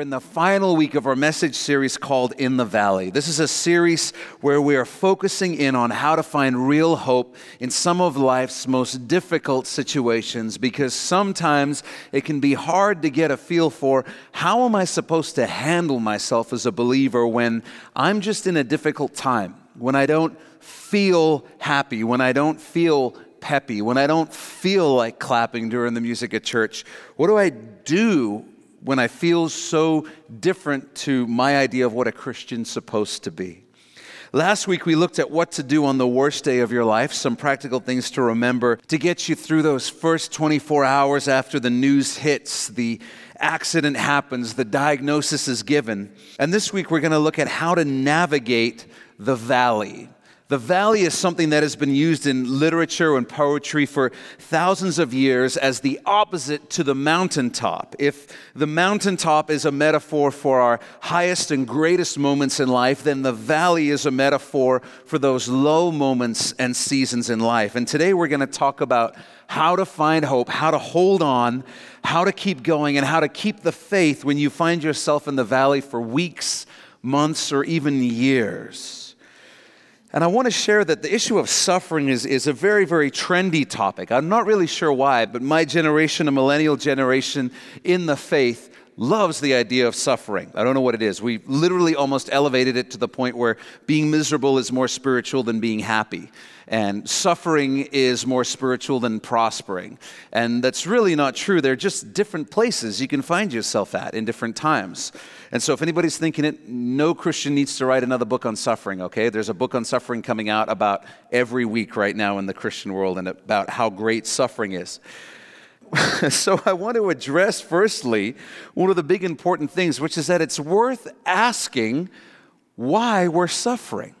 We're in the final week of our message series called In the Valley. This is a series where we are focusing in on how to find real hope in some of life's most difficult situations because sometimes it can be hard to get a feel for how am I supposed to handle myself as a believer when I'm just in a difficult time, when I don't feel happy, when I don't feel peppy, when I don't feel like clapping during the music at church. What do I do when I feel so different to my idea of what a Christian's supposed to be. Last week, we looked at what to do on the worst day of your life, some practical things to remember to get you through those first 24 hours after the news hits, the accident happens, the diagnosis is given. And this week, we're going to look at how to navigate the valley. The valley is something that has been used in literature and poetry for thousands of years as the opposite to the mountaintop. If the mountaintop is a metaphor for our highest and greatest moments in life, then the valley is a metaphor for those low moments and seasons in life. And today we're going to talk about how to find hope, how to hold on, how to keep going, and how to keep the faith when you find yourself in the valley for weeks, months, or even years. And I want to share that the issue of suffering is, is a very, very trendy topic. I'm not really sure why, but my generation, a millennial generation in the faith, loves the idea of suffering. I don't know what it is. We literally almost elevated it to the point where being miserable is more spiritual than being happy. And suffering is more spiritual than prospering. And that's really not true. They're just different places you can find yourself at in different times. And so, if anybody's thinking it, no Christian needs to write another book on suffering, okay? There's a book on suffering coming out about every week right now in the Christian world and about how great suffering is. so, I want to address, firstly, one of the big important things, which is that it's worth asking why we're suffering.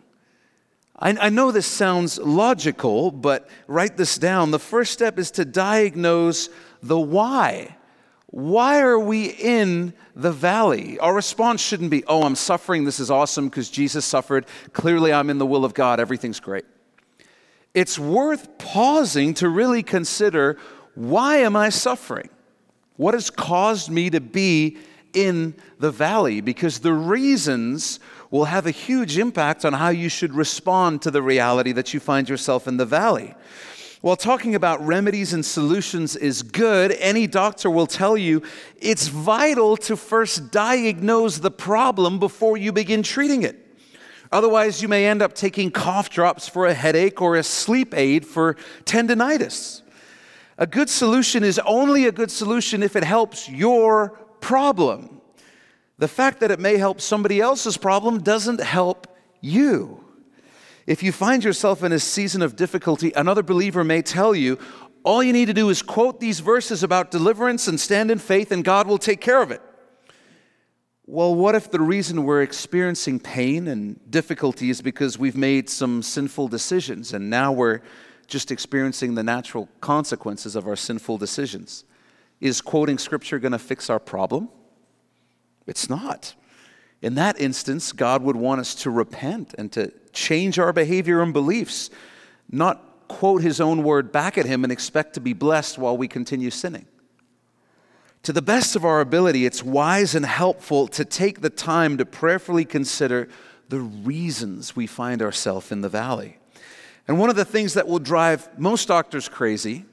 I, I know this sounds logical, but write this down. The first step is to diagnose the why. Why are we in the valley? Our response shouldn't be, oh, I'm suffering, this is awesome because Jesus suffered. Clearly, I'm in the will of God, everything's great. It's worth pausing to really consider why am I suffering? What has caused me to be in the valley? Because the reasons will have a huge impact on how you should respond to the reality that you find yourself in the valley. While talking about remedies and solutions is good, any doctor will tell you it's vital to first diagnose the problem before you begin treating it. Otherwise, you may end up taking cough drops for a headache or a sleep aid for tendonitis. A good solution is only a good solution if it helps your problem. The fact that it may help somebody else's problem doesn't help you. If you find yourself in a season of difficulty, another believer may tell you, all you need to do is quote these verses about deliverance and stand in faith, and God will take care of it. Well, what if the reason we're experiencing pain and difficulty is because we've made some sinful decisions and now we're just experiencing the natural consequences of our sinful decisions? Is quoting scripture going to fix our problem? It's not. In that instance, God would want us to repent and to change our behavior and beliefs, not quote his own word back at him and expect to be blessed while we continue sinning. To the best of our ability, it's wise and helpful to take the time to prayerfully consider the reasons we find ourselves in the valley. And one of the things that will drive most doctors crazy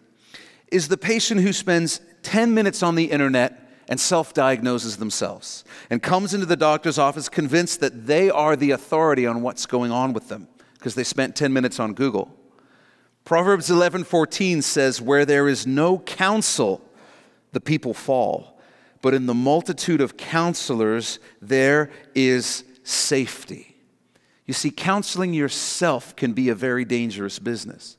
is the patient who spends 10 minutes on the internet and self diagnoses themselves and comes into the doctor's office convinced that they are the authority on what's going on with them because they spent 10 minutes on Google. Proverbs 11:14 says where there is no counsel the people fall but in the multitude of counselors there is safety. You see counseling yourself can be a very dangerous business.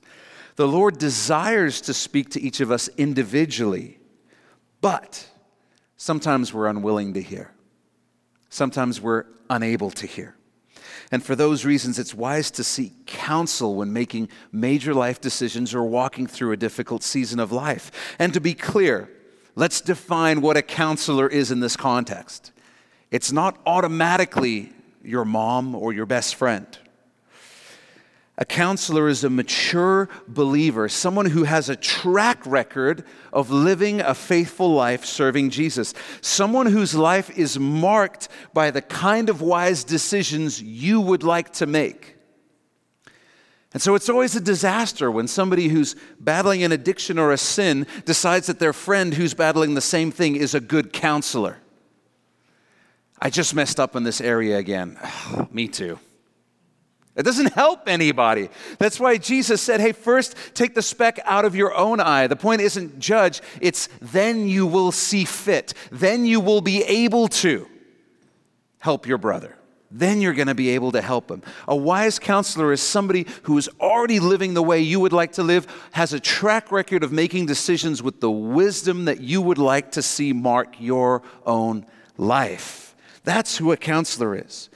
The Lord desires to speak to each of us individually but sometimes we're unwilling to hear. Sometimes we're unable to hear. And for those reasons, it's wise to seek counsel when making major life decisions or walking through a difficult season of life. And to be clear, let's define what a counselor is in this context. It's not automatically your mom or your best friend. A counselor is a mature believer, someone who has a track record of living a faithful life serving Jesus, someone whose life is marked by the kind of wise decisions you would like to make. And so it's always a disaster when somebody who's battling an addiction or a sin decides that their friend who's battling the same thing is a good counselor. I just messed up in this area again. Me too. It doesn't help anybody. That's why Jesus said, hey, first take the speck out of your own eye. The point isn't judge, it's then you will see fit. Then you will be able to help your brother. Then you're going to be able to help him. A wise counselor is somebody who is already living the way you would like to live, has a track record of making decisions with the wisdom that you would like to see mark your own life. That's who a counselor is.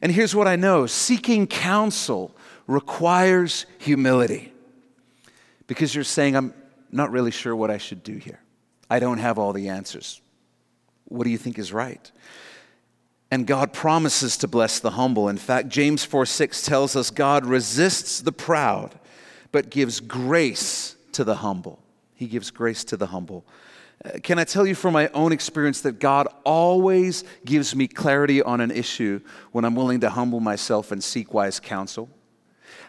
And here's what I know seeking counsel requires humility because you're saying, I'm not really sure what I should do here. I don't have all the answers. What do you think is right? And God promises to bless the humble. In fact, James 4 6 tells us God resists the proud, but gives grace to the humble. He gives grace to the humble. Uh, can I tell you from my own experience that God always gives me clarity on an issue when I'm willing to humble myself and seek wise counsel?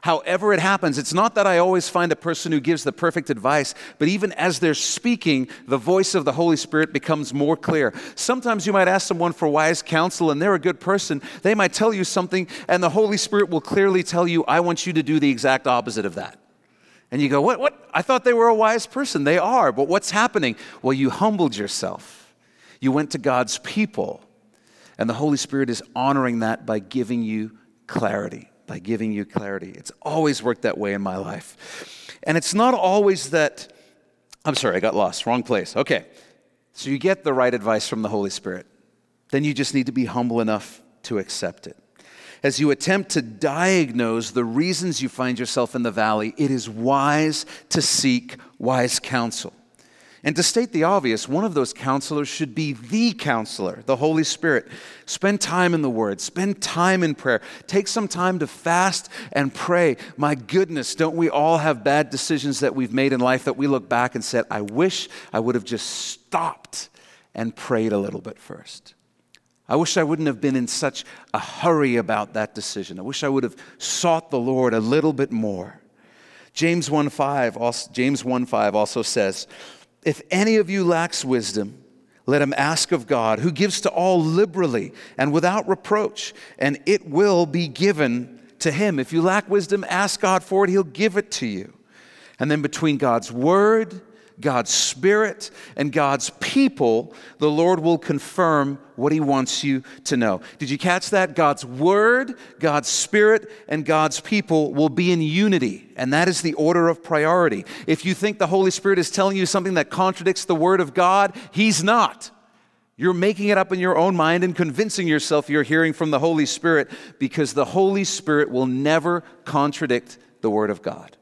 However, it happens, it's not that I always find a person who gives the perfect advice, but even as they're speaking, the voice of the Holy Spirit becomes more clear. Sometimes you might ask someone for wise counsel and they're a good person. They might tell you something, and the Holy Spirit will clearly tell you, I want you to do the exact opposite of that. And you go, what, what? I thought they were a wise person. They are, but what's happening? Well, you humbled yourself. You went to God's people. And the Holy Spirit is honoring that by giving you clarity, by giving you clarity. It's always worked that way in my life. And it's not always that, I'm sorry, I got lost, wrong place. Okay. So you get the right advice from the Holy Spirit. Then you just need to be humble enough to accept it as you attempt to diagnose the reasons you find yourself in the valley, it is wise to seek wise counsel. And to state the obvious, one of those counselors should be the counselor, the Holy Spirit. Spend time in the Word, spend time in prayer, take some time to fast and pray. My goodness, don't we all have bad decisions that we've made in life that we look back and said, I wish I would have just stopped and prayed a little bit first? I wish I wouldn't have been in such a hurry about that decision. I wish I would have sought the Lord a little bit more. James 1:5 also, James 1:5 also says, "If any of you lacks wisdom, let him ask of God, who gives to all liberally and without reproach, and it will be given to him. If you lack wisdom, ask God for it, he'll give it to you." And then between God's word God's Spirit and God's people, the Lord will confirm what He wants you to know. Did you catch that? God's Word, God's Spirit, and God's people will be in unity, and that is the order of priority. If you think the Holy Spirit is telling you something that contradicts the Word of God, He's not. You're making it up in your own mind and convincing yourself you're hearing from the Holy Spirit because the Holy Spirit will never contradict the Word of God.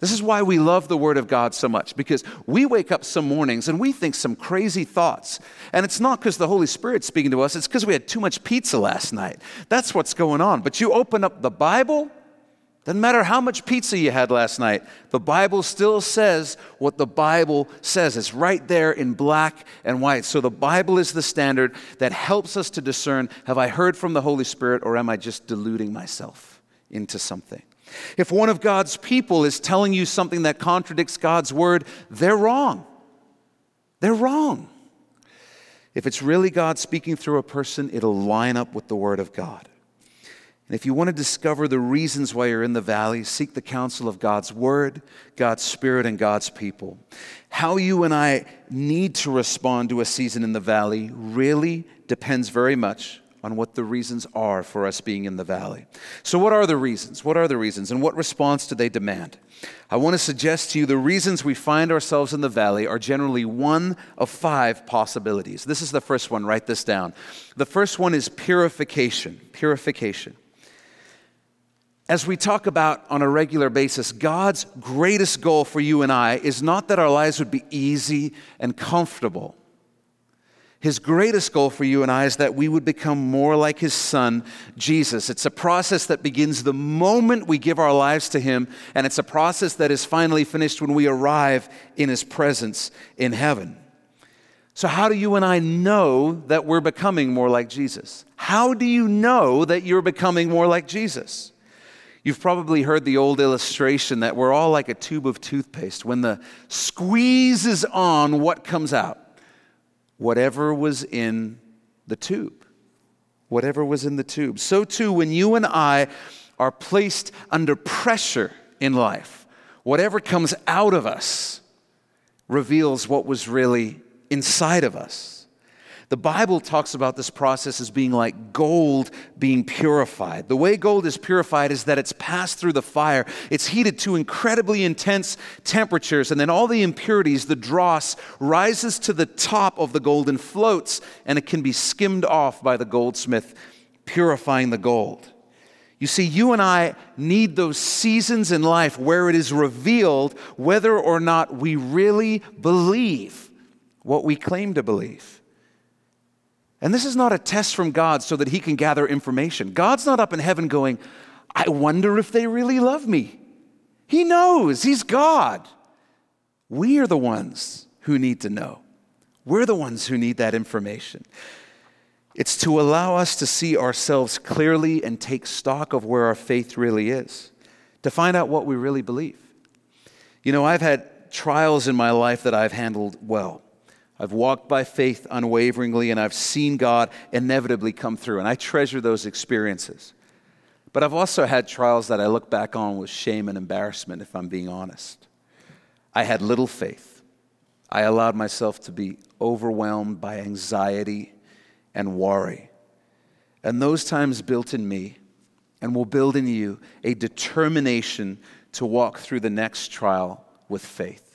This is why we love the Word of God so much, because we wake up some mornings and we think some crazy thoughts. And it's not because the Holy Spirit's speaking to us, it's because we had too much pizza last night. That's what's going on. But you open up the Bible, doesn't matter how much pizza you had last night, the Bible still says what the Bible says. It's right there in black and white. So the Bible is the standard that helps us to discern have I heard from the Holy Spirit or am I just deluding myself into something? If one of God's people is telling you something that contradicts God's word, they're wrong. They're wrong. If it's really God speaking through a person, it'll line up with the word of God. And if you want to discover the reasons why you're in the valley, seek the counsel of God's word, God's spirit, and God's people. How you and I need to respond to a season in the valley really depends very much on what the reasons are for us being in the valley. So, what are the reasons? What are the reasons? And what response do they demand? I want to suggest to you the reasons we find ourselves in the valley are generally one of five possibilities. This is the first one, write this down. The first one is purification. Purification. As we talk about on a regular basis, God's greatest goal for you and I is not that our lives would be easy and comfortable. His greatest goal for you and I is that we would become more like His Son, Jesus. It's a process that begins the moment we give our lives to Him, and it's a process that is finally finished when we arrive in His presence in heaven. So, how do you and I know that we're becoming more like Jesus? How do you know that you're becoming more like Jesus? You've probably heard the old illustration that we're all like a tube of toothpaste. When the squeeze is on, what comes out? Whatever was in the tube. Whatever was in the tube. So, too, when you and I are placed under pressure in life, whatever comes out of us reveals what was really inside of us. The Bible talks about this process as being like gold being purified. The way gold is purified is that it's passed through the fire, it's heated to incredibly intense temperatures, and then all the impurities, the dross, rises to the top of the gold and floats, and it can be skimmed off by the goldsmith, purifying the gold. You see, you and I need those seasons in life where it is revealed whether or not we really believe what we claim to believe. And this is not a test from God so that He can gather information. God's not up in heaven going, I wonder if they really love me. He knows, He's God. We are the ones who need to know. We're the ones who need that information. It's to allow us to see ourselves clearly and take stock of where our faith really is, to find out what we really believe. You know, I've had trials in my life that I've handled well. I've walked by faith unwaveringly, and I've seen God inevitably come through, and I treasure those experiences. But I've also had trials that I look back on with shame and embarrassment, if I'm being honest. I had little faith. I allowed myself to be overwhelmed by anxiety and worry. And those times built in me and will build in you a determination to walk through the next trial with faith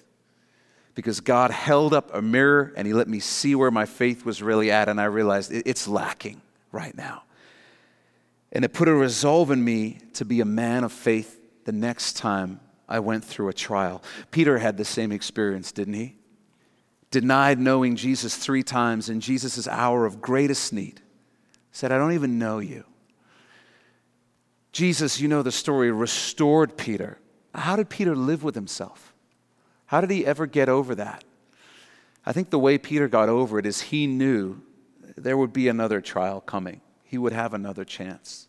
because God held up a mirror and He let me see where my faith was really at, and I realized it's lacking right now. And it put a resolve in me to be a man of faith the next time I went through a trial. Peter had the same experience, didn't he? Denied knowing Jesus three times in Jesus' hour of greatest need. Said, I don't even know you. Jesus, you know the story, restored Peter. How did Peter live with himself? How did he ever get over that? I think the way Peter got over it is he knew there would be another trial coming, he would have another chance.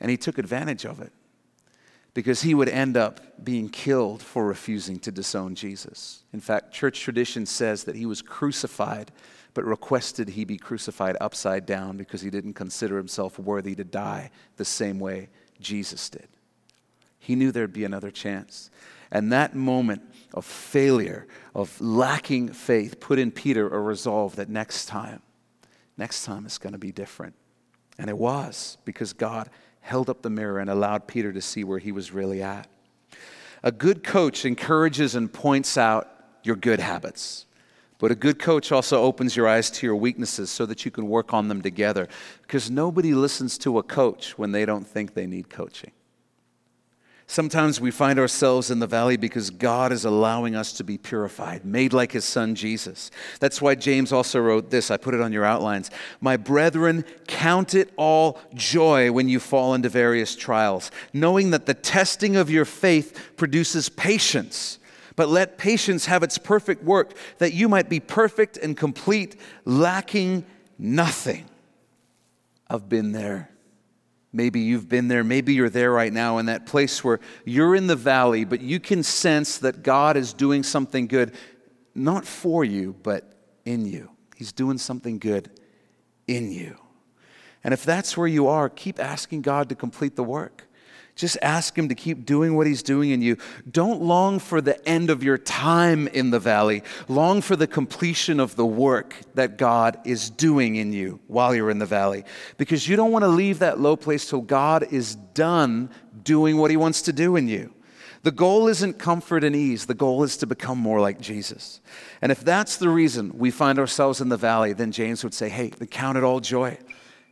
And he took advantage of it because he would end up being killed for refusing to disown Jesus. In fact, church tradition says that he was crucified, but requested he be crucified upside down because he didn't consider himself worthy to die the same way Jesus did. He knew there'd be another chance. And that moment of failure, of lacking faith, put in Peter a resolve that next time, next time it's going to be different. And it was because God held up the mirror and allowed Peter to see where he was really at. A good coach encourages and points out your good habits. But a good coach also opens your eyes to your weaknesses so that you can work on them together. Because nobody listens to a coach when they don't think they need coaching. Sometimes we find ourselves in the valley because God is allowing us to be purified, made like his son Jesus. That's why James also wrote this. I put it on your outlines. My brethren, count it all joy when you fall into various trials, knowing that the testing of your faith produces patience. But let patience have its perfect work, that you might be perfect and complete, lacking nothing. I've been there. Maybe you've been there. Maybe you're there right now in that place where you're in the valley, but you can sense that God is doing something good, not for you, but in you. He's doing something good in you. And if that's where you are, keep asking God to complete the work. Just ask Him to keep doing what He's doing in you. Don't long for the end of your time in the valley. Long for the completion of the work that God is doing in you while you're in the valley. Because you don't want to leave that low place till God is done doing what He wants to do in you. The goal isn't comfort and ease, the goal is to become more like Jesus. And if that's the reason we find ourselves in the valley, then James would say, hey, count it all joy.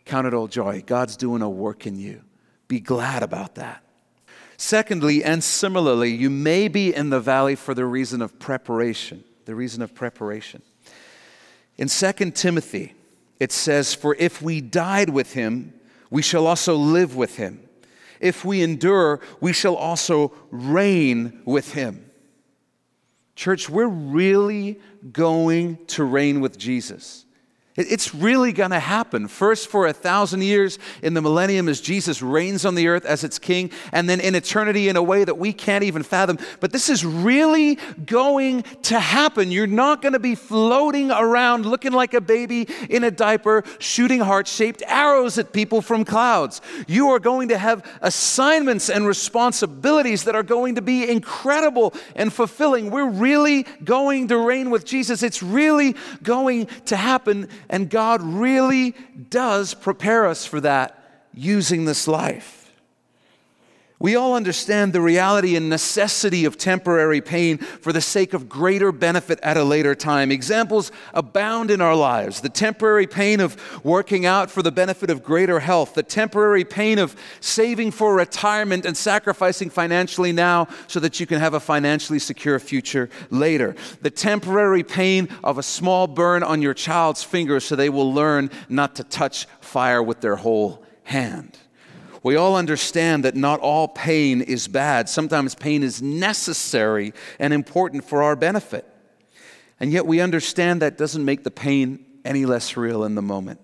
Count it all joy. God's doing a work in you. Be glad about that. Secondly, and similarly, you may be in the valley for the reason of preparation. The reason of preparation. In 2 Timothy, it says, For if we died with him, we shall also live with him. If we endure, we shall also reign with him. Church, we're really going to reign with Jesus. It's really going to happen. First, for a thousand years in the millennium, as Jesus reigns on the earth as its king, and then in eternity in a way that we can't even fathom. But this is really going to happen. You're not going to be floating around looking like a baby in a diaper, shooting heart shaped arrows at people from clouds. You are going to have assignments and responsibilities that are going to be incredible and fulfilling. We're really going to reign with Jesus. It's really going to happen and God really does prepare us for that using this life. We all understand the reality and necessity of temporary pain for the sake of greater benefit at a later time. Examples abound in our lives the temporary pain of working out for the benefit of greater health, the temporary pain of saving for retirement and sacrificing financially now so that you can have a financially secure future later, the temporary pain of a small burn on your child's finger so they will learn not to touch fire with their whole hand. We all understand that not all pain is bad. Sometimes pain is necessary and important for our benefit. And yet we understand that doesn't make the pain any less real in the moment.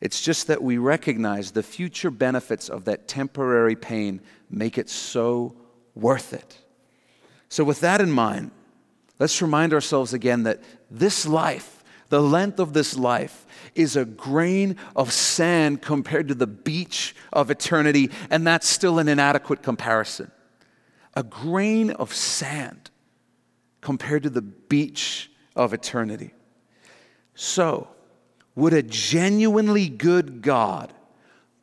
It's just that we recognize the future benefits of that temporary pain make it so worth it. So, with that in mind, let's remind ourselves again that this life, the length of this life, is a grain of sand compared to the beach of eternity, and that's still an inadequate comparison. A grain of sand compared to the beach of eternity. So, would a genuinely good God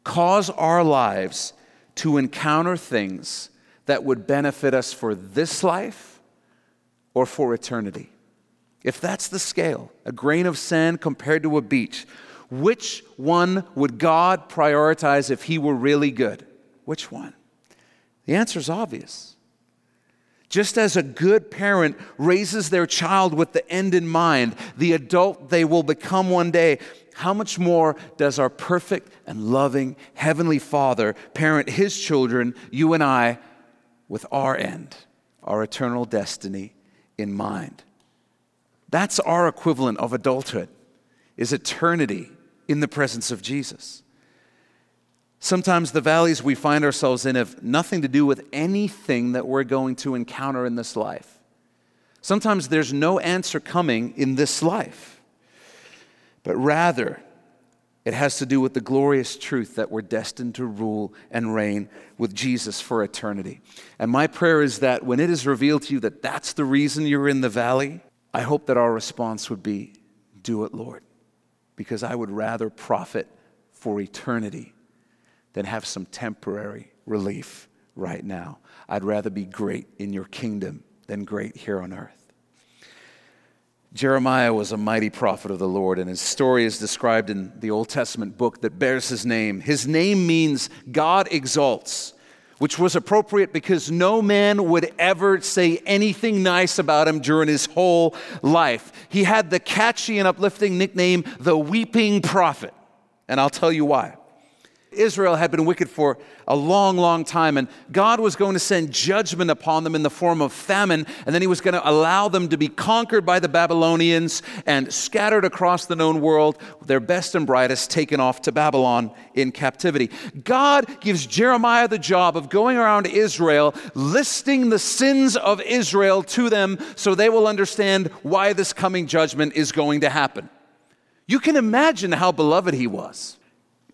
cause our lives to encounter things that would benefit us for this life or for eternity? If that's the scale, a grain of sand compared to a beach, which one would God prioritize if he were really good? Which one? The answer is obvious. Just as a good parent raises their child with the end in mind, the adult they will become one day, how much more does our perfect and loving Heavenly Father parent His children, you and I, with our end, our eternal destiny in mind? That's our equivalent of adulthood, is eternity in the presence of Jesus. Sometimes the valleys we find ourselves in have nothing to do with anything that we're going to encounter in this life. Sometimes there's no answer coming in this life, but rather it has to do with the glorious truth that we're destined to rule and reign with Jesus for eternity. And my prayer is that when it is revealed to you that that's the reason you're in the valley, I hope that our response would be, Do it, Lord, because I would rather profit for eternity than have some temporary relief right now. I'd rather be great in your kingdom than great here on earth. Jeremiah was a mighty prophet of the Lord, and his story is described in the Old Testament book that bears his name. His name means God exalts which was appropriate because no man would ever say anything nice about him during his whole life. He had the catchy and uplifting nickname, the Weeping Prophet. And I'll tell you why. Israel had been wicked for a long, long time, and God was going to send judgment upon them in the form of famine, and then He was going to allow them to be conquered by the Babylonians and scattered across the known world, their best and brightest taken off to Babylon in captivity. God gives Jeremiah the job of going around Israel, listing the sins of Israel to them so they will understand why this coming judgment is going to happen. You can imagine how beloved he was.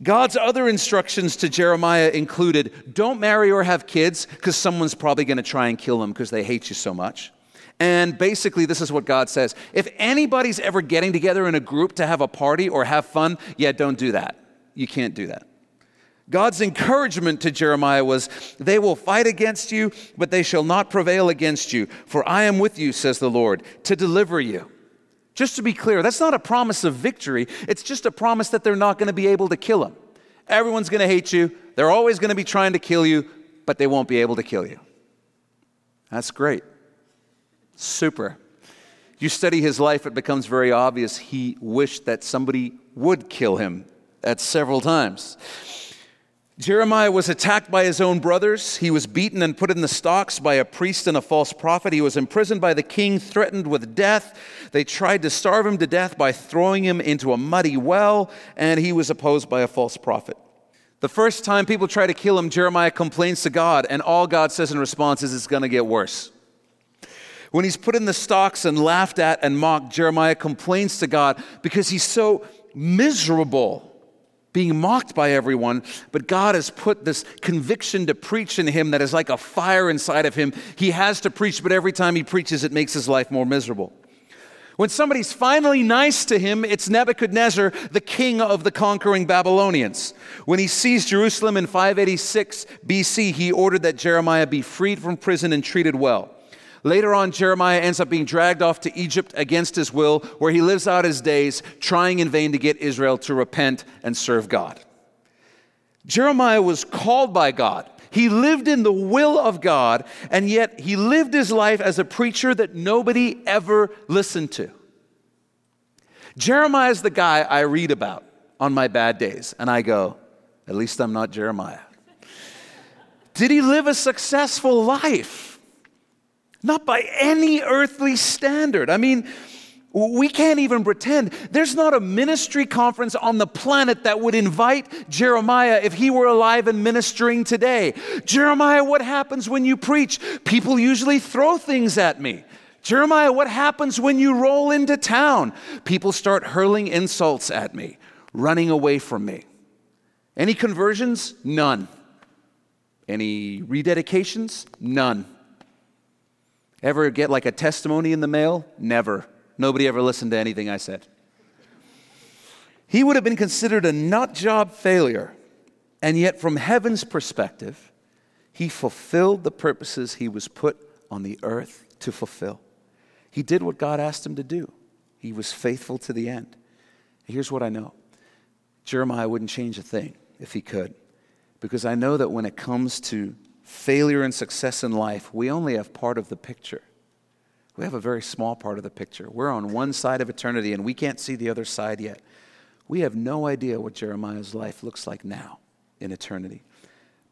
God's other instructions to Jeremiah included don't marry or have kids because someone's probably going to try and kill them because they hate you so much. And basically, this is what God says if anybody's ever getting together in a group to have a party or have fun, yeah, don't do that. You can't do that. God's encouragement to Jeremiah was, They will fight against you, but they shall not prevail against you. For I am with you, says the Lord, to deliver you. Just to be clear, that's not a promise of victory. It's just a promise that they're not going to be able to kill him. Everyone's going to hate you. They're always going to be trying to kill you, but they won't be able to kill you. That's great. Super. You study his life, it becomes very obvious he wished that somebody would kill him at several times. Jeremiah was attacked by his own brothers. He was beaten and put in the stocks by a priest and a false prophet. He was imprisoned by the king, threatened with death. They tried to starve him to death by throwing him into a muddy well, and he was opposed by a false prophet. The first time people try to kill him, Jeremiah complains to God, and all God says in response is, It's going to get worse. When he's put in the stocks and laughed at and mocked, Jeremiah complains to God because he's so miserable being mocked by everyone, but God has put this conviction to preach in him that is like a fire inside of him. He has to preach, but every time he preaches, it makes his life more miserable. When somebody's finally nice to him, it's Nebuchadnezzar, the king of the conquering Babylonians. When he seized Jerusalem in 586 BC, he ordered that Jeremiah be freed from prison and treated well. Later on, Jeremiah ends up being dragged off to Egypt against his will, where he lives out his days trying in vain to get Israel to repent and serve God. Jeremiah was called by God. He lived in the will of God, and yet he lived his life as a preacher that nobody ever listened to. Jeremiah is the guy I read about on my bad days, and I go, at least I'm not Jeremiah. Did he live a successful life? Not by any earthly standard. I mean, we can't even pretend. There's not a ministry conference on the planet that would invite Jeremiah if he were alive and ministering today. Jeremiah, what happens when you preach? People usually throw things at me. Jeremiah, what happens when you roll into town? People start hurling insults at me, running away from me. Any conversions? None. Any rededications? None. Ever get like a testimony in the mail? Never. Nobody ever listened to anything I said. He would have been considered a nut job failure, and yet, from heaven's perspective, he fulfilled the purposes he was put on the earth to fulfill. He did what God asked him to do, he was faithful to the end. Here's what I know Jeremiah wouldn't change a thing if he could, because I know that when it comes to failure and success in life, we only have part of the picture. We have a very small part of the picture. We're on one side of eternity and we can't see the other side yet. We have no idea what Jeremiah's life looks like now in eternity.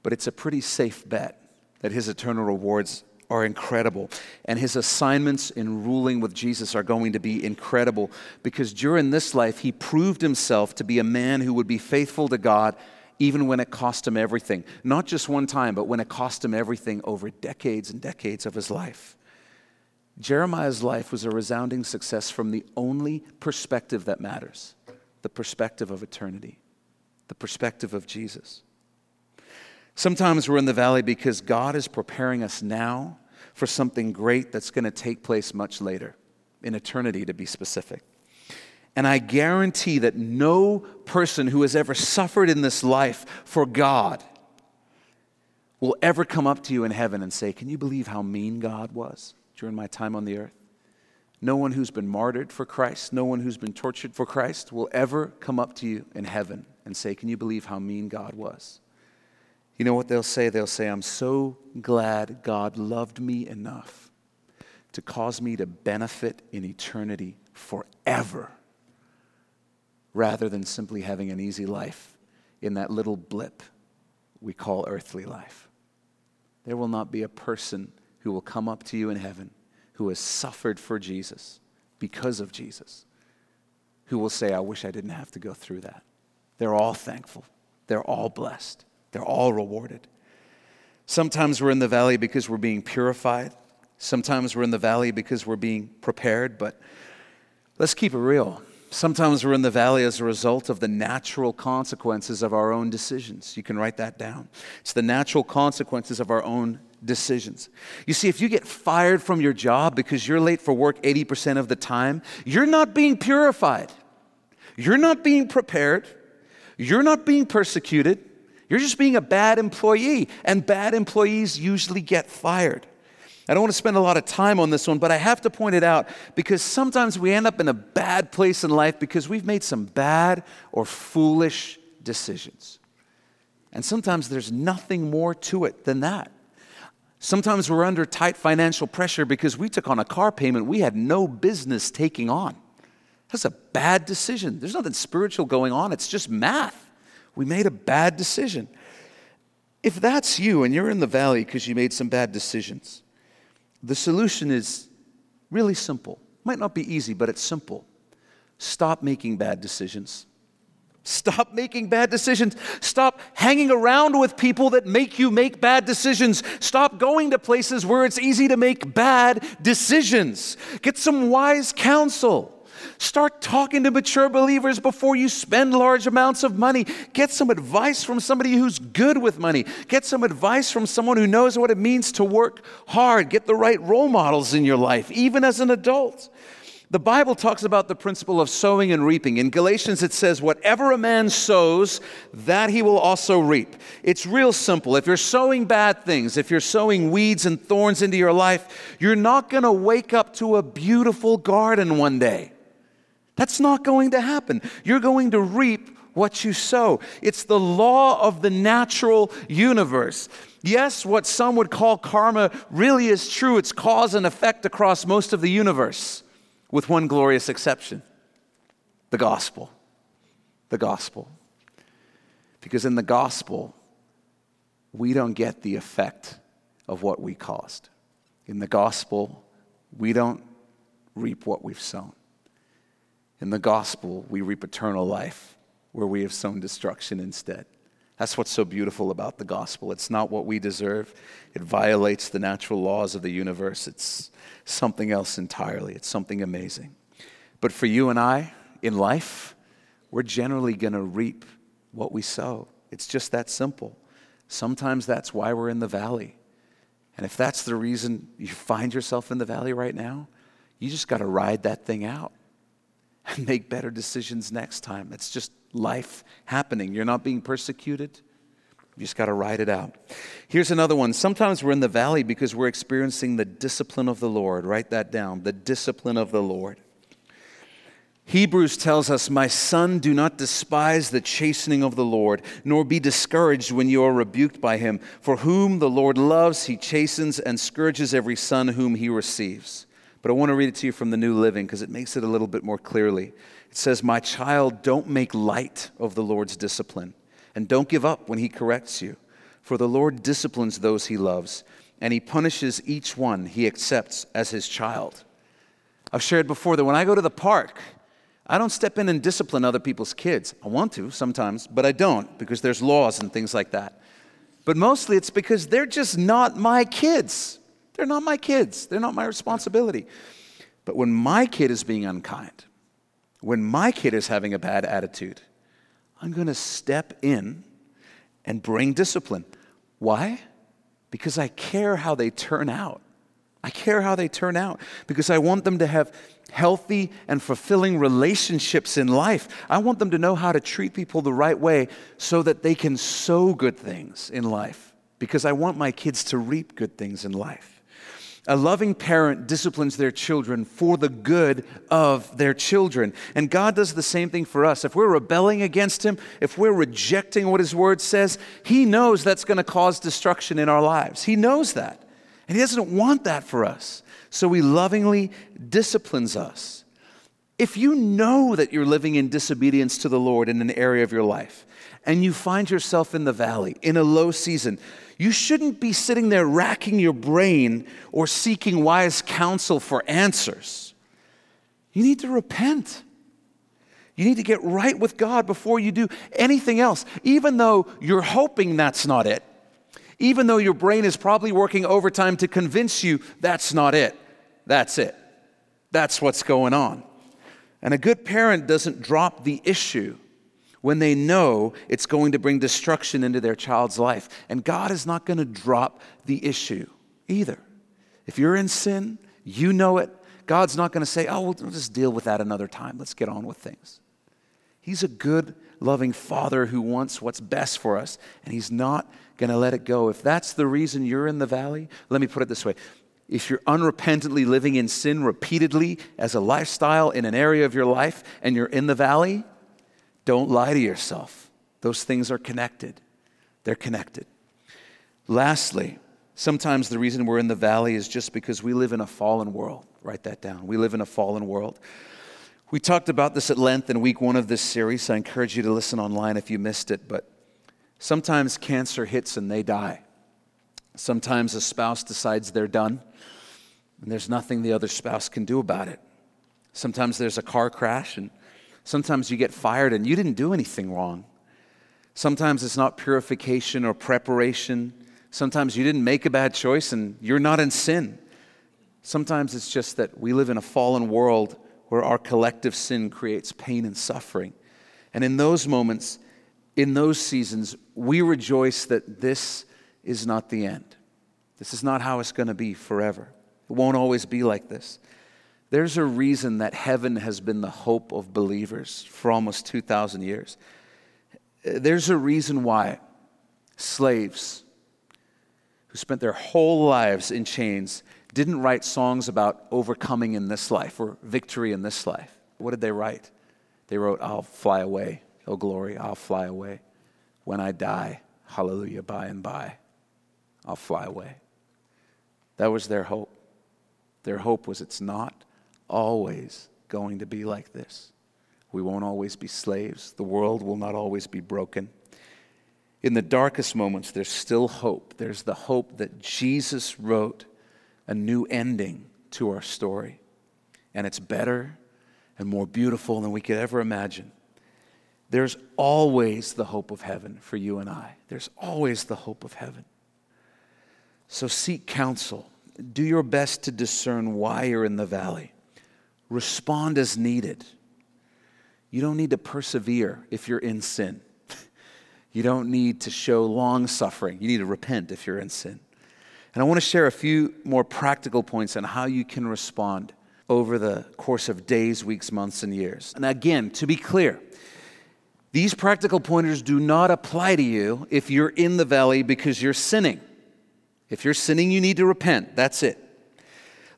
But it's a pretty safe bet that his eternal rewards are incredible. And his assignments in ruling with Jesus are going to be incredible because during this life, he proved himself to be a man who would be faithful to God even when it cost him everything. Not just one time, but when it cost him everything over decades and decades of his life. Jeremiah's life was a resounding success from the only perspective that matters the perspective of eternity, the perspective of Jesus. Sometimes we're in the valley because God is preparing us now for something great that's going to take place much later, in eternity to be specific. And I guarantee that no person who has ever suffered in this life for God will ever come up to you in heaven and say, Can you believe how mean God was during my time on the earth? No one who's been martyred for Christ, no one who's been tortured for Christ will ever come up to you in heaven and say, Can you believe how mean God was? You know what they'll say? They'll say, I'm so glad God loved me enough to cause me to benefit in eternity forever rather than simply having an easy life in that little blip we call earthly life. There will not be a person who will come up to you in heaven who has suffered for Jesus because of Jesus who will say, I wish I didn't have to go through that. They're all thankful, they're all blessed, they're all rewarded. Sometimes we're in the valley because we're being purified. Sometimes we're in the valley because we're being prepared, but let's keep it real. Sometimes we're in the valley as a result of the natural consequences of our own decisions. You can write that down. It's the natural consequences of our own decisions. You see, if you get fired from your job because you're late for work 80% of the time, you're not being purified. You're not being prepared. You're not being persecuted. You're just being a bad employee, and bad employees usually get fired. I don't want to spend a lot of time on this one, but I have to point it out because sometimes we end up in a bad place in life because we've made some bad or foolish decisions. And sometimes there's nothing more to it than that. Sometimes we're under tight financial pressure because we took on a car payment we had no business taking on. That's a bad decision. There's nothing spiritual going on, it's just math. We made a bad decision. If that's you and you're in the valley because you made some bad decisions, the solution is really simple. Might not be easy, but it's simple. Stop making bad decisions. Stop making bad decisions. Stop hanging around with people that make you make bad decisions. Stop going to places where it's easy to make bad decisions. Get some wise counsel. Start talking to mature believers before you spend large amounts of money. Get some advice from somebody who's good with money. Get some advice from someone who knows what it means to work hard. Get the right role models in your life, even as an adult. The Bible talks about the principle of sowing and reaping. In Galatians, it says, Whatever a man sows, that he will also reap. It's real simple. If you're sowing bad things, if you're sowing weeds and thorns into your life, you're not going to wake up to a beautiful garden one day. That's not going to happen. You're going to reap what you sow. It's the law of the natural universe. Yes, what some would call karma really is true. It's cause and effect across most of the universe, with one glorious exception the gospel. The gospel. Because in the gospel, we don't get the effect of what we caused. In the gospel, we don't reap what we've sown. In the gospel, we reap eternal life where we have sown destruction instead. That's what's so beautiful about the gospel. It's not what we deserve, it violates the natural laws of the universe. It's something else entirely, it's something amazing. But for you and I in life, we're generally going to reap what we sow. It's just that simple. Sometimes that's why we're in the valley. And if that's the reason you find yourself in the valley right now, you just got to ride that thing out and make better decisions next time. It's just life happening. You're not being persecuted. You just got to ride it out. Here's another one. Sometimes we're in the valley because we're experiencing the discipline of the Lord. Write that down the discipline of the Lord. Hebrews tells us, My son, do not despise the chastening of the Lord, nor be discouraged when you are rebuked by him. For whom the Lord loves, he chastens and scourges every son whom he receives. But I want to read it to you from the New Living because it makes it a little bit more clearly. It says, My child, don't make light of the Lord's discipline, and don't give up when he corrects you. For the Lord disciplines those he loves, and he punishes each one he accepts as his child. I've shared before that when I go to the park, I don't step in and discipline other people's kids. I want to sometimes, but I don't because there's laws and things like that. But mostly it's because they're just not my kids. They're not my kids, they're not my responsibility. But when my kid is being unkind, when my kid is having a bad attitude, I'm going to step in and bring discipline. Why? Because I care how they turn out. I care how they turn out because I want them to have healthy and fulfilling relationships in life. I want them to know how to treat people the right way so that they can sow good things in life because I want my kids to reap good things in life. A loving parent disciplines their children for the good of their children. And God does the same thing for us. If we're rebelling against Him, if we're rejecting what His Word says, He knows that's going to cause destruction in our lives. He knows that. And He doesn't want that for us. So He lovingly disciplines us. If you know that you're living in disobedience to the Lord in an area of your life, and you find yourself in the valley, in a low season, you shouldn't be sitting there racking your brain or seeking wise counsel for answers. You need to repent. You need to get right with God before you do anything else, even though you're hoping that's not it. Even though your brain is probably working overtime to convince you that's not it. That's it. That's what's going on. And a good parent doesn't drop the issue when they know it's going to bring destruction into their child's life. And God is not going to drop the issue either. If you're in sin, you know it. God's not going to say, oh, we'll just deal with that another time. Let's get on with things. He's a good, loving father who wants what's best for us, and He's not going to let it go. If that's the reason you're in the valley, let me put it this way. If you're unrepentantly living in sin repeatedly as a lifestyle in an area of your life and you're in the valley, don't lie to yourself. Those things are connected. They're connected. Lastly, Sometimes the reason we're in the valley is just because we live in a fallen world. Write that down. We live in a fallen world. We talked about this at length in week one of this series. I encourage you to listen online if you missed it. But sometimes cancer hits and they die. Sometimes a spouse decides they're done and there's nothing the other spouse can do about it. Sometimes there's a car crash and sometimes you get fired and you didn't do anything wrong. Sometimes it's not purification or preparation. Sometimes you didn't make a bad choice and you're not in sin. Sometimes it's just that we live in a fallen world where our collective sin creates pain and suffering. And in those moments, in those seasons, we rejoice that this is not the end. This is not how it's going to be forever. It won't always be like this. There's a reason that heaven has been the hope of believers for almost 2,000 years. There's a reason why slaves who spent their whole lives in chains didn't write songs about overcoming in this life or victory in this life. What did they write? They wrote, I'll fly away. Oh, glory, I'll fly away. When I die, hallelujah, by and by, I'll fly away. That was their hope. Their hope was it's not always going to be like this. We won't always be slaves. The world will not always be broken. In the darkest moments, there's still hope. There's the hope that Jesus wrote a new ending to our story. And it's better and more beautiful than we could ever imagine. There's always the hope of heaven for you and I. There's always the hope of heaven. So seek counsel. Do your best to discern why you're in the valley. Respond as needed. You don't need to persevere if you're in sin. You don't need to show long suffering. You need to repent if you're in sin. And I want to share a few more practical points on how you can respond over the course of days, weeks, months, and years. And again, to be clear, these practical pointers do not apply to you if you're in the valley because you're sinning. If you're sinning, you need to repent. That's it.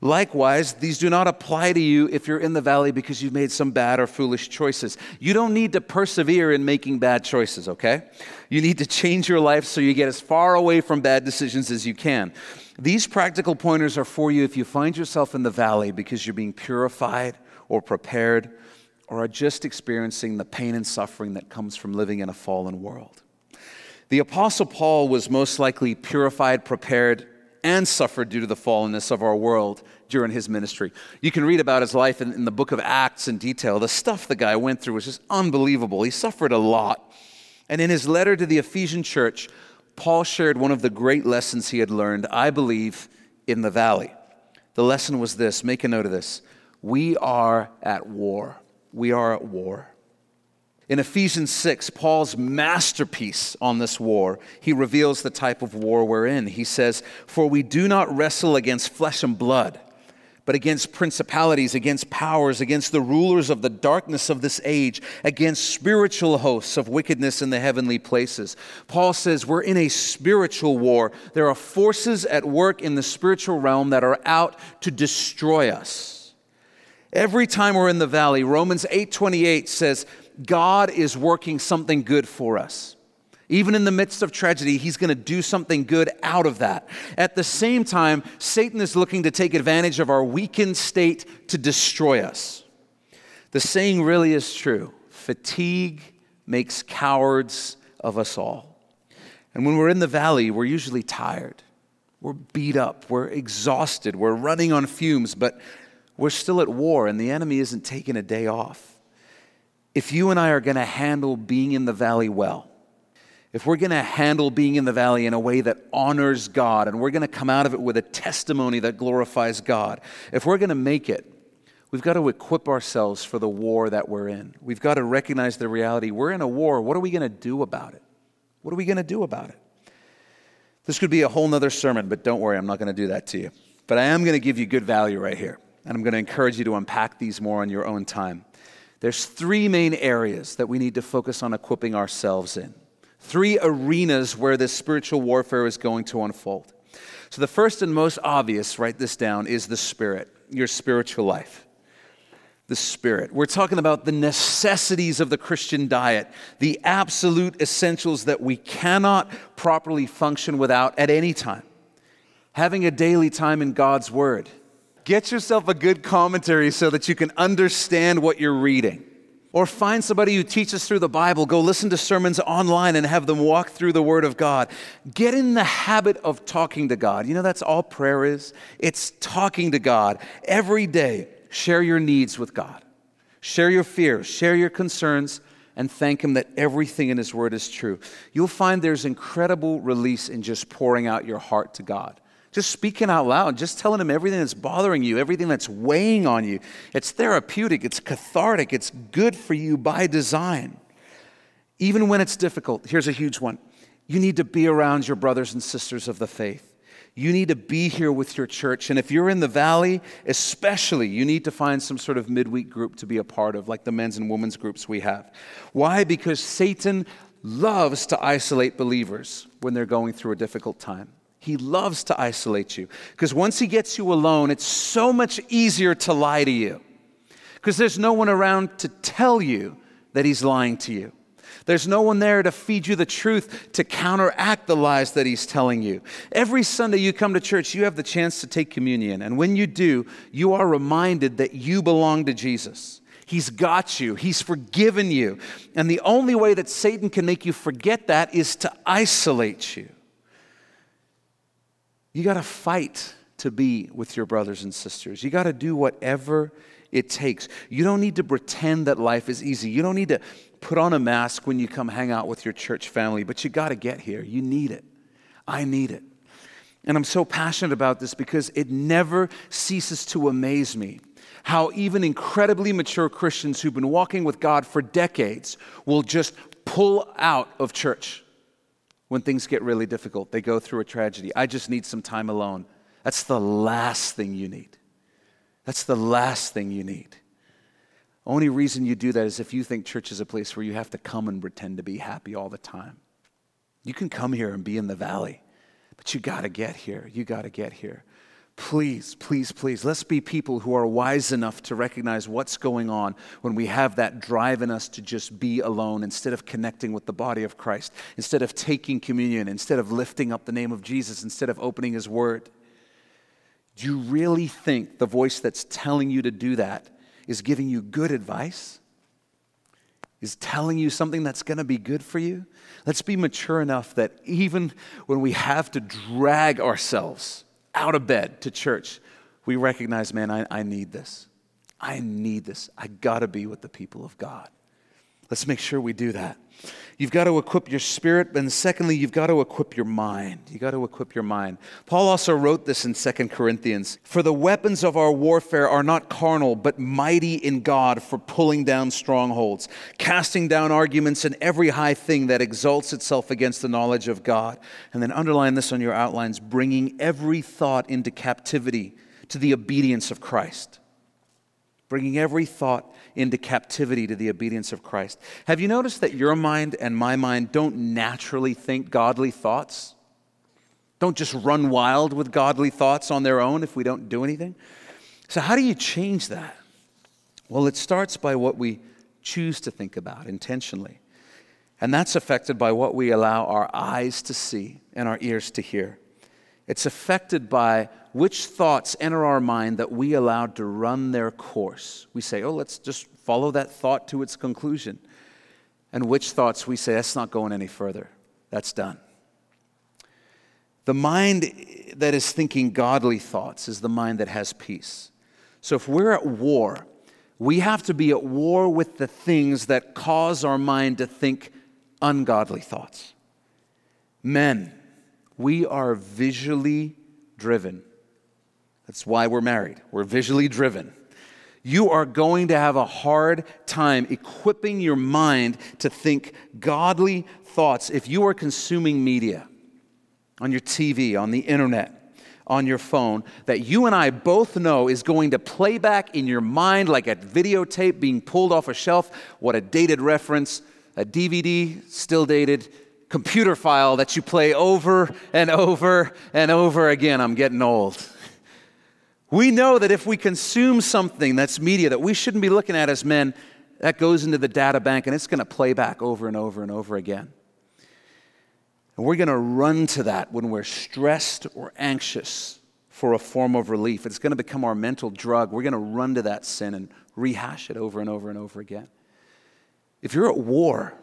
Likewise, these do not apply to you if you're in the valley because you've made some bad or foolish choices. You don't need to persevere in making bad choices, okay? You need to change your life so you get as far away from bad decisions as you can. These practical pointers are for you if you find yourself in the valley because you're being purified or prepared or are just experiencing the pain and suffering that comes from living in a fallen world. The Apostle Paul was most likely purified, prepared, and suffered due to the fallenness of our world during his ministry. You can read about his life in, in, the book of Acts in detail. The stuff the guy went through was just unbelievable. He suffered a lot. And in his letter to the Ephesian church, Paul shared one of the great lessons he had learned, I believe, in the valley. The lesson was this make a note of this. We are at war. We are at war. In Ephesians 6, Paul's masterpiece on this war, he reveals the type of war we're in. He says, For we do not wrestle against flesh and blood, but against principalities, against powers, against the rulers of the darkness of this age, against spiritual hosts of wickedness in the heavenly places. Paul says we're in a spiritual war. There are forces at work in the spiritual realm that are out to destroy us. Every time we're in the valley, Romans 8:28 says, God is working something good for us. Even in the midst of tragedy, he's going to do something good out of that. At the same time, Satan is looking to take advantage of our weakened state to destroy us. The saying really is true fatigue makes cowards of us all. And when we're in the valley, we're usually tired. We're beat up. We're exhausted. We're running on fumes, but we're still at war, and the enemy isn't taking a day off if you and I are going to handle being in the valley well, if we're going to handle being in the valley in a way that honors God and we're going to come out of it with a testimony that glorifies God, if we're going to make it, we've got to equip ourselves for the war that we're in. We've got to recognize the reality. We're in a war. What are we going to do about it? What are we going to do about it? This could be a whole nother sermon, but don't worry, I'm not going to do that to you. But I am going to give you good value right here. And I'm going to encourage you to unpack these more on your own time. There's three main areas that we need to focus on equipping ourselves in. Three arenas where this spiritual warfare is going to unfold. So, the first and most obvious, write this down, is the spirit, your spiritual life. The spirit. We're talking about the necessities of the Christian diet, the absolute essentials that we cannot properly function without at any time. having a daily time in God's Word. Get yourself a good commentary so that you can understand what you're reading. Or find somebody who teaches through the Bible. Go listen to sermons online and have them walk through the Word of God. Get in the habit of talking to God. You know, that's all prayer is. It's talking to God every day. Share your needs with God, share your fears, share your concerns, and thank Him that everything in His Word is true. You'll find there's incredible release in just pouring out your heart to God. Just speaking out loud, just telling him everything that's bothering you, everything that's weighing on you. It's therapeutic, it's cathartic, it's good for you by design. Even when it's difficult, here's a huge one you need to be around your brothers and sisters of the faith. You need to be here with your church. And if you're in the valley, especially, you need to find some sort of midweek group to be a part of, like the men's and women's groups we have. Why? Because Satan loves to isolate believers when they're going through a difficult time. He loves to isolate you because once he gets you alone, it's so much easier to lie to you because there's no one around to tell you that he's lying to you. There's no one there to feed you the truth to counteract the lies that he's telling you. Every Sunday you come to church, you have the chance to take communion. And when you do, you are reminded that you belong to Jesus. He's got you, He's forgiven you. And the only way that Satan can make you forget that is to isolate you. You got to fight to be with your brothers and sisters. You got to do whatever it takes. You don't need to pretend that life is easy. You don't need to put on a mask when you come hang out with your church family, but you got to get here. You need it. I need it. And I'm so passionate about this because it never ceases to amaze me how even incredibly mature Christians who've been walking with God for decades will just pull out of church when things get really difficult. They go through a tragedy. I just need some time alone. That's the last thing you need. That's the last thing you need. Only reason you do that is if you think church is a place where you have to come and pretend to be happy all the time. You can come here and be in the valley, but you got to get here. You got to get here. Please, please, please, let's be people who are wise enough to recognize what's going on when we have that drive in us to just be alone instead of connecting with the body of Christ, instead of taking communion, instead of lifting up the name of Jesus, instead of opening His Word. Do you really think the voice that's telling you to do that is giving you good advice? Is telling you something that's going to be good for you? Let's be mature enough that even when we have to drag ourselves, out of bed to church, we recognize, man, I, I need this. I need this. I got to be with the people of God. Let's make sure we do that. You've got to equip your spirit, and secondly, you've got to equip your mind. You've got to equip your mind. Paul also wrote this in Second Corinthians For the weapons of our warfare are not carnal, but mighty in God for pulling down strongholds, casting down arguments and every high thing that exalts itself against the knowledge of God. And then underline this on your outlines bringing every thought into captivity to the obedience of Christ. Bringing every thought into captivity to the obedience of Christ. Have you noticed that your mind and my mind don't naturally think godly thoughts? Don't just run wild with godly thoughts on their own if we don't do anything? So, how do you change that? Well, it starts by what we choose to think about intentionally. And that's affected by what we allow our eyes to see and our ears to hear. It's affected by which thoughts enter our mind that we allow to run their course. We say, oh, let's just follow that thought to its conclusion. And which thoughts we say, that's not going any further. That's done. The mind that is thinking godly thoughts is the mind that has peace. So if we're at war, we have to be at war with the things that cause our mind to think ungodly thoughts. Men, we are visually driven. That's why we're married. We're visually driven. You are going to have a hard time equipping your mind to think godly thoughts if you are consuming media on your TV, on the internet, on your phone that you and I both know is going to play back in your mind like a videotape being pulled off a shelf. What a dated reference, a DVD, still dated, computer file that you play over and over and over again. I'm getting old. We know that if we consume something that's media that we shouldn't be looking at as men, that goes into the data bank and it's going to play back over and over and over again. And we're going to run to that when we're stressed or anxious for a form of relief. It's going to become our mental drug. We're going to run to that sin and rehash it over and over and over again. If you're at war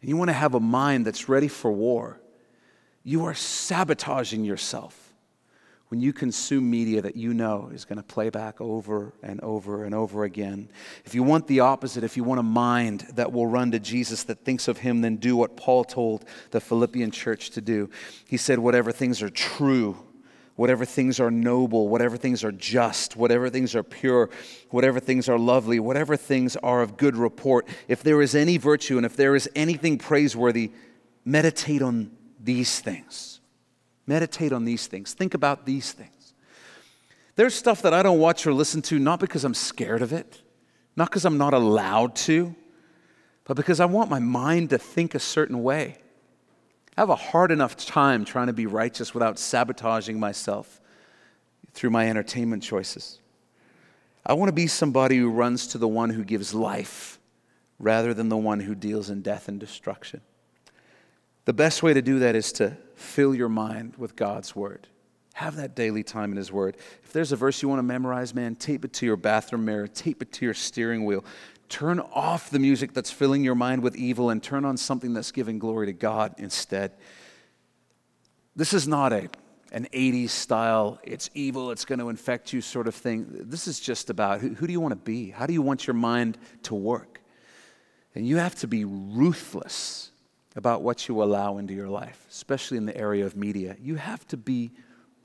and you want to have a mind that's ready for war, you are sabotaging yourself when you consume media that you know is going to play back over and over and over again. If you want the opposite, if you want a mind that will run to Jesus, that thinks of him, then do what Paul told the Philippian church to do. He said, Whatever things are true, whatever things are noble, whatever things are just, whatever things are pure, whatever things are lovely, whatever things are of good report, if there is any virtue and if there is anything praiseworthy, meditate on these things. Meditate on these things. Think about these things. There's stuff that I don't watch or listen to not because I'm scared of it, not because I'm not allowed to, but because I want my mind to think a certain way. I have a hard enough time trying to be righteous without sabotaging myself through my entertainment choices. I want to be somebody who runs to the one who gives life rather than the one who deals in death and destruction. The best way to do that is to fill your mind with God's word. Have that daily time in His Word. If there's a verse you want to memorize, man, tape it to your bathroom mirror, tape it to your steering wheel. Turn off the music that's filling your mind with evil and turn on something that's giving glory to God instead. This is not a, an 80s style, it's evil, it's going to infect you sort of thing. This is just about who, who do you want to be? How do you want your mind to work? And you have to be ruthless about what you allow into your life, especially in the area of media. You have to be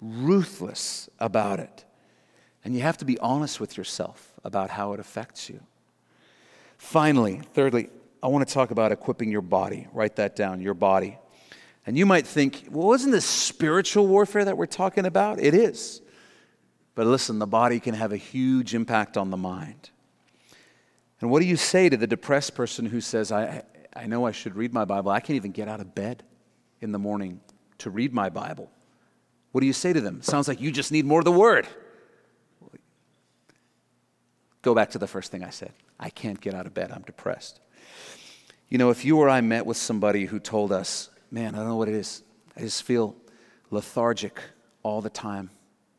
ruthless about it. And you have to be honest with yourself about how it affects you. Finally, thirdly, I want to talk about equipping your body. Write that down, your body. And you might think, well, isn't this spiritual warfare that we're talking about? It is. But listen, the body can have a huge impact on the mind. And what do you say to the depressed person who says, I, I know I should read my Bible. I can't even get out of bed in the morning to read my Bible. What do you say to them? Sounds like you just need more of the Word. Go back to the first thing I said I can't get out of bed. I'm depressed. You know, if you or I met with somebody who told us, man, I don't know what it is, I just feel lethargic all the time,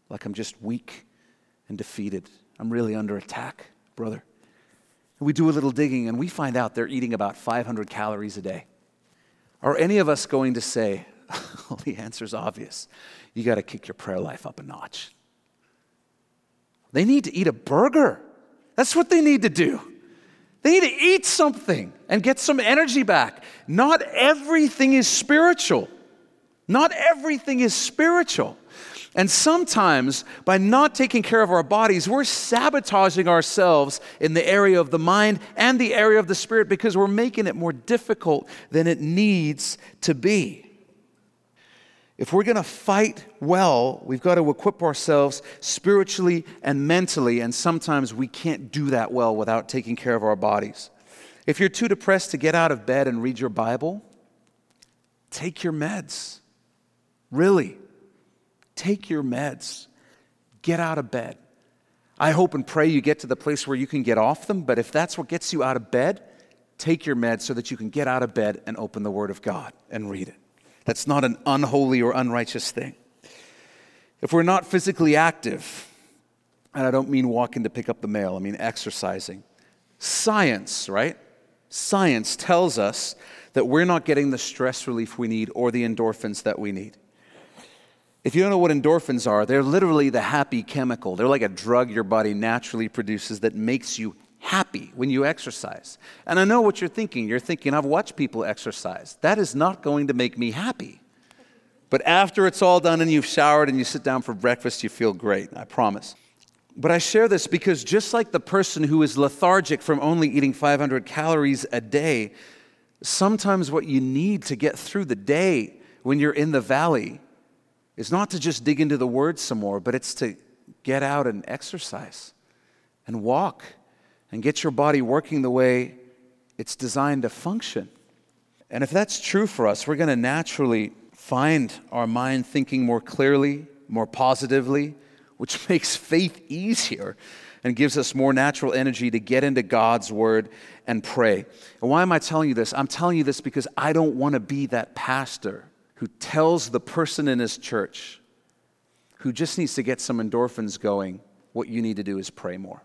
like I'm just weak and defeated. I'm really under attack, brother. We do a little digging and we find out they're eating about 500 calories a day. Are any of us going to say, well, the answer's obvious. You got to kick your prayer life up a notch. They need to eat a burger. That's what they need to do. They need to eat something and get some energy back. Not everything is spiritual. Not everything is spiritual. And sometimes, by not taking care of our bodies, we're sabotaging ourselves in the area of the mind and the area of the spirit because we're making it more difficult than it needs to be. If we're going to fight well, we've got to equip ourselves spiritually and mentally, and sometimes we can't do that well without taking care of our bodies. If you're too depressed to get out of bed and read your Bible, take your meds. Really take your meds, get out of bed. I hope and pray you get to the place where you can get off them, but if that's what gets you out of bed, take your meds so that you can get out of bed and open the Word of God and read it. That's not an unholy or unrighteous thing. If we're not physically active, and I don't mean walking to pick up the mail, I mean exercising, science, right? Science tells us that we're not getting the stress relief we need or the endorphins that we need. If you don't know what endorphins are, they're literally the happy chemical. They're like a drug your body naturally produces that makes you happy when you exercise. And I know what you're thinking. You're thinking, I've watched people exercise. That is not going to make me happy. But after it's all done and you've showered and you sit down for breakfast, you feel great, I promise. But I share this because just like the person who is lethargic from only eating 500 calories a day, sometimes what you need to get through the day when you're in the valley is not to just dig into the word some more, but it's to get out and exercise and walk and get your body working the way it's designed to function. And if that's true for us, we're going to naturally find our mind thinking more clearly, more positively, which makes faith easier and gives us more natural energy to get into God's word and pray. And why am I telling you this? I'm telling you this because I don't want to be that pastor who tells the person in his church who just needs to get some endorphins going, what you need to do is pray more.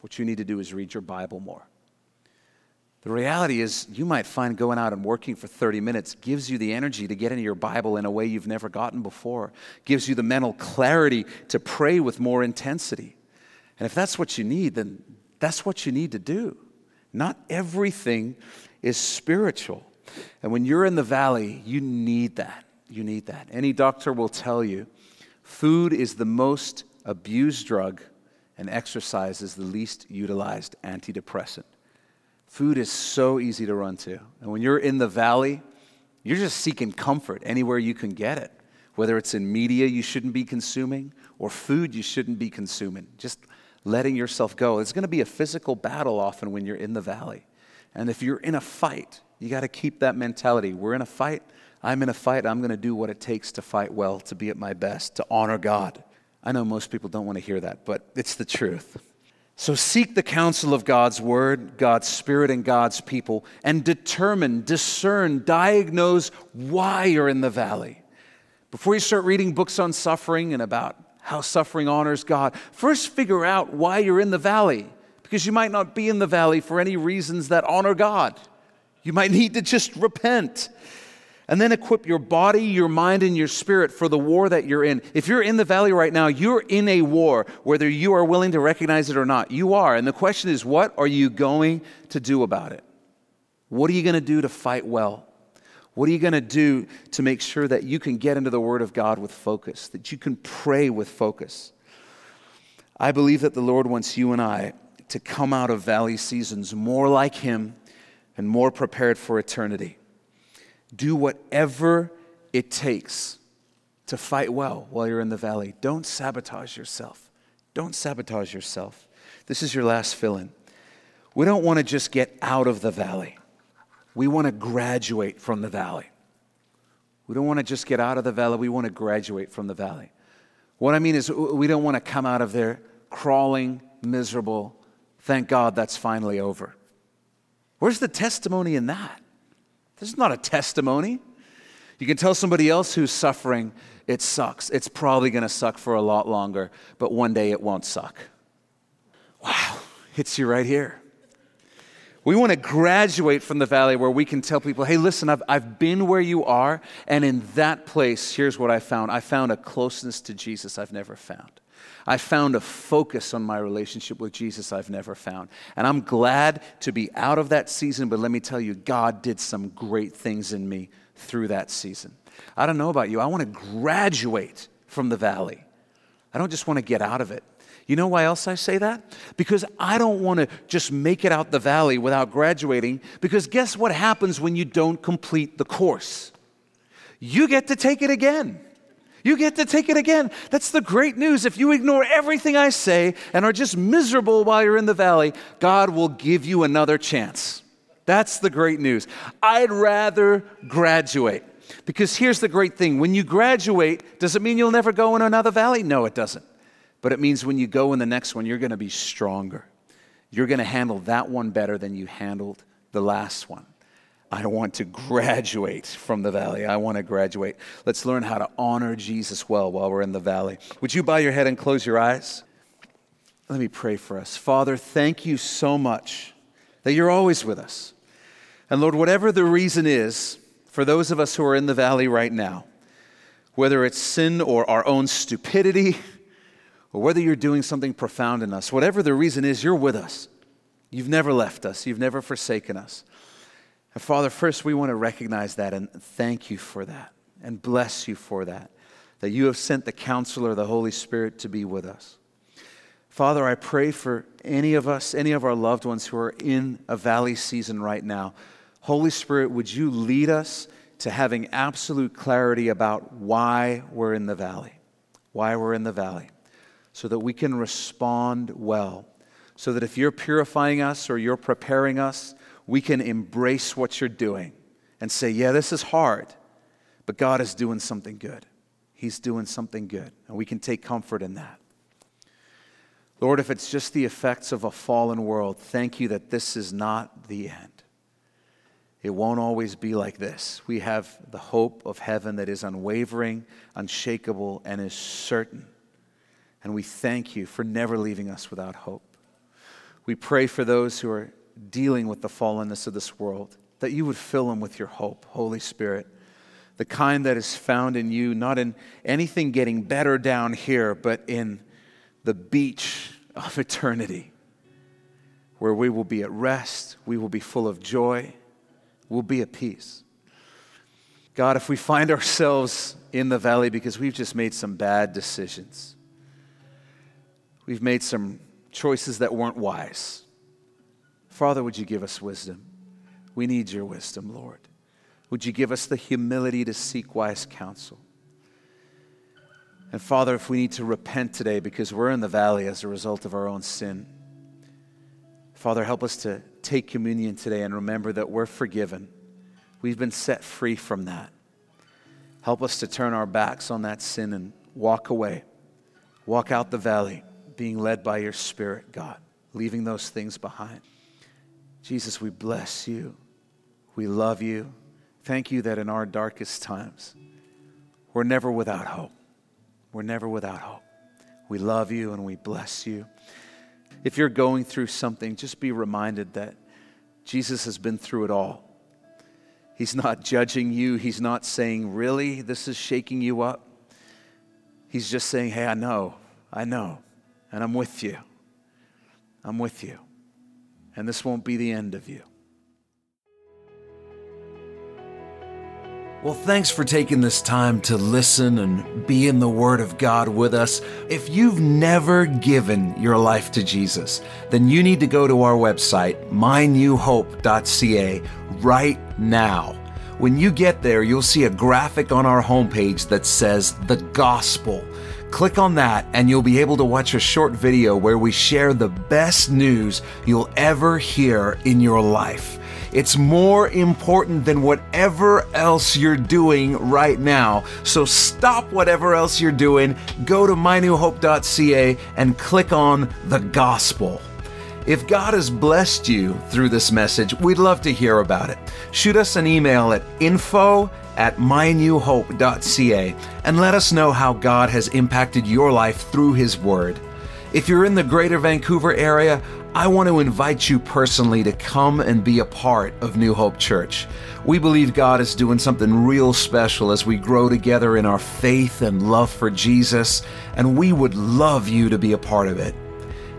What you need to do is read your Bible more. The reality is, you might find going out and working for 30 minutes gives you the energy to get into your Bible in a way you've never gotten before, gives you the mental clarity to pray with more intensity. And if that's what you need, then that's what you need to do. Not everything is spiritual. And when you're in the valley, you need that. You need that. Any doctor will tell you food is the most abused drug and exercise is the least utilized antidepressant. Food is so easy to run to. And when you're in the valley, you're just seeking comfort anywhere you can get it. Whether it's in media you shouldn't be consuming or food you shouldn't be consuming. Just letting yourself go. It's going to be a physical battle often when you're in the valley. And if you're in a fight, you got to keep that mentality. We're in a fight. I'm in a fight. I'm going to do what it takes to fight well, to be at my best, to honor God. I know most people don't want to hear that, but it's the truth. So seek the counsel of God's word, God's spirit, and God's people, and determine, discern, diagnose why you're in the valley. Before you start reading books on suffering and about how suffering honors God, first figure out why you're in the valley, because you might not be in the valley for any reasons that honor God. You might need to just repent. And then equip your body, your mind, and your spirit for the war that you're in. If you're in the valley right now, you're in a war, whether you are willing to recognize it or not. You are. And the question is, what are you going to do about it? What are you going to do to fight well? What are you going to do to make sure that you can get into the Word of God with focus, that you can pray with focus? I believe that the Lord wants you and I to come out of valley seasons more like Him and more prepared for eternity. Do whatever it takes to fight well while you're in the valley. Don't sabotage yourself. Don't sabotage yourself. This is your last fill in. We don't want to just get out of the valley, we want to graduate from the valley. We don't want to just get out of the valley, we want to graduate from the valley. What I mean is, we don't want to come out of there crawling, miserable. Thank God that's finally over. Where's the testimony in that? This is not a testimony. You can tell somebody else who's suffering, it sucks. It's probably going to suck for a lot longer, but one day it won't suck. Wow, hits you right here. We want to graduate from the valley where we can tell people, hey, listen, I've, I've been where you are, and in that place, here's what I found. I found a closeness to Jesus I've never found. I found a focus on my relationship with Jesus I've never found. And I'm glad to be out of that season, but let me tell you, God did some great things in me through that season. I don't know about you, I want to graduate from the valley. I don't just want to get out of it. You know why else I say that? Because I don't want to just make it out the valley without graduating. Because guess what happens when you don't complete the course? You get to take it again. You get to take it again. That's the great news. If you ignore everything I say and are just miserable while you're in the valley, God will give you another chance. That's the great news. I'd rather graduate. Because here's the great thing when you graduate, does it mean you'll never go in another valley? No, it doesn't. But it means when you go in the next one, you're going to be stronger. You're going to handle that one better than you handled the last one. I want to graduate from the valley. I want to graduate. Let's learn how to honor Jesus well while we're in the valley. Would you bow your head and close your eyes? Let me pray for us. Father, thank you so much that you're always with us. And Lord, whatever the reason is for those of us who are in the valley right now, whether it's sin or our own stupidity, or whether you're doing something profound in us, whatever the reason is, you're with us. You've never left us, you've never forsaken us. And Father, first we want to recognize that and thank you for that and bless you for that, that you have sent the counselor, the Holy Spirit, to be with us. Father, I pray for any of us, any of our loved ones who are in a valley season right now. Holy Spirit, would you lead us to having absolute clarity about why we're in the valley, why we're in the valley, so that we can respond well. So that if you're purifying us or you're preparing us, we can embrace what you're doing and say, yeah, this is hard, but God is doing something good. He's doing something good, and we can take comfort in that. Lord, if it's just the effects of a fallen world, thank you that this is not the end. it won't always be like this. We have the hope of heaven that is unwavering, unshakable, and is certain. And we thank you for never leaving us without hope. We pray for those who are dealing with the fallenness of this world, that you would fill them with your hope, Holy Spirit, the kind that is found in you, not in anything getting better down here, but in the beach of eternity, where we will be at rest, we will be full of joy, we'll be at peace. God, if we find ourselves in the valley because we've just made some bad decisions, we've made some choices that weren't wise. Father, would you give us wisdom? We need your wisdom, Lord. Would you give us the humility to seek wise counsel? And Father, if we need to repent today because we're in the valley as a result of our own sin, Father, help us to take communion today and remember that we're forgiven. We've been set free from that. Help us to turn our backs on that sin and walk away, walk out the valley, being led by your Spirit, God, leaving those things behind. Jesus, we bless you. We love you. Thank you that in our darkest times, we're never without hope. We're never without hope. We love you and we bless you. If you're going through something, just be reminded that Jesus has been through it all. He's not judging you. He's not saying, Really, this is shaking you up. He's just saying, Hey, I know, I know, and I'm with you. I'm with you. And this won't be the end of you. Well, thanks for taking this time to listen and be in the Word of God with us. If you've never given your life to Jesus, then you need to go to our website, mynewhope.ca, right now. When you get there, you'll see a graphic on our homepage that says the gospel. Click on that, and you'll be able to watch a short video where we share the best news you'll ever hear in your life. It's more important than whatever else you're doing right now. So stop whatever else you're doing, go to mynewhope.ca and click on the gospel. If God has blessed you through this message, we'd love to hear about it. Shoot us an email at info at mynewhope.ca and let us know how God has impacted your life through His Word. If you're in the greater Vancouver area, I want to invite you personally to come and be a part of New Hope Church. We believe God is doing something real special as we grow together in our faith and love for Jesus, and we would love you to be a part of it.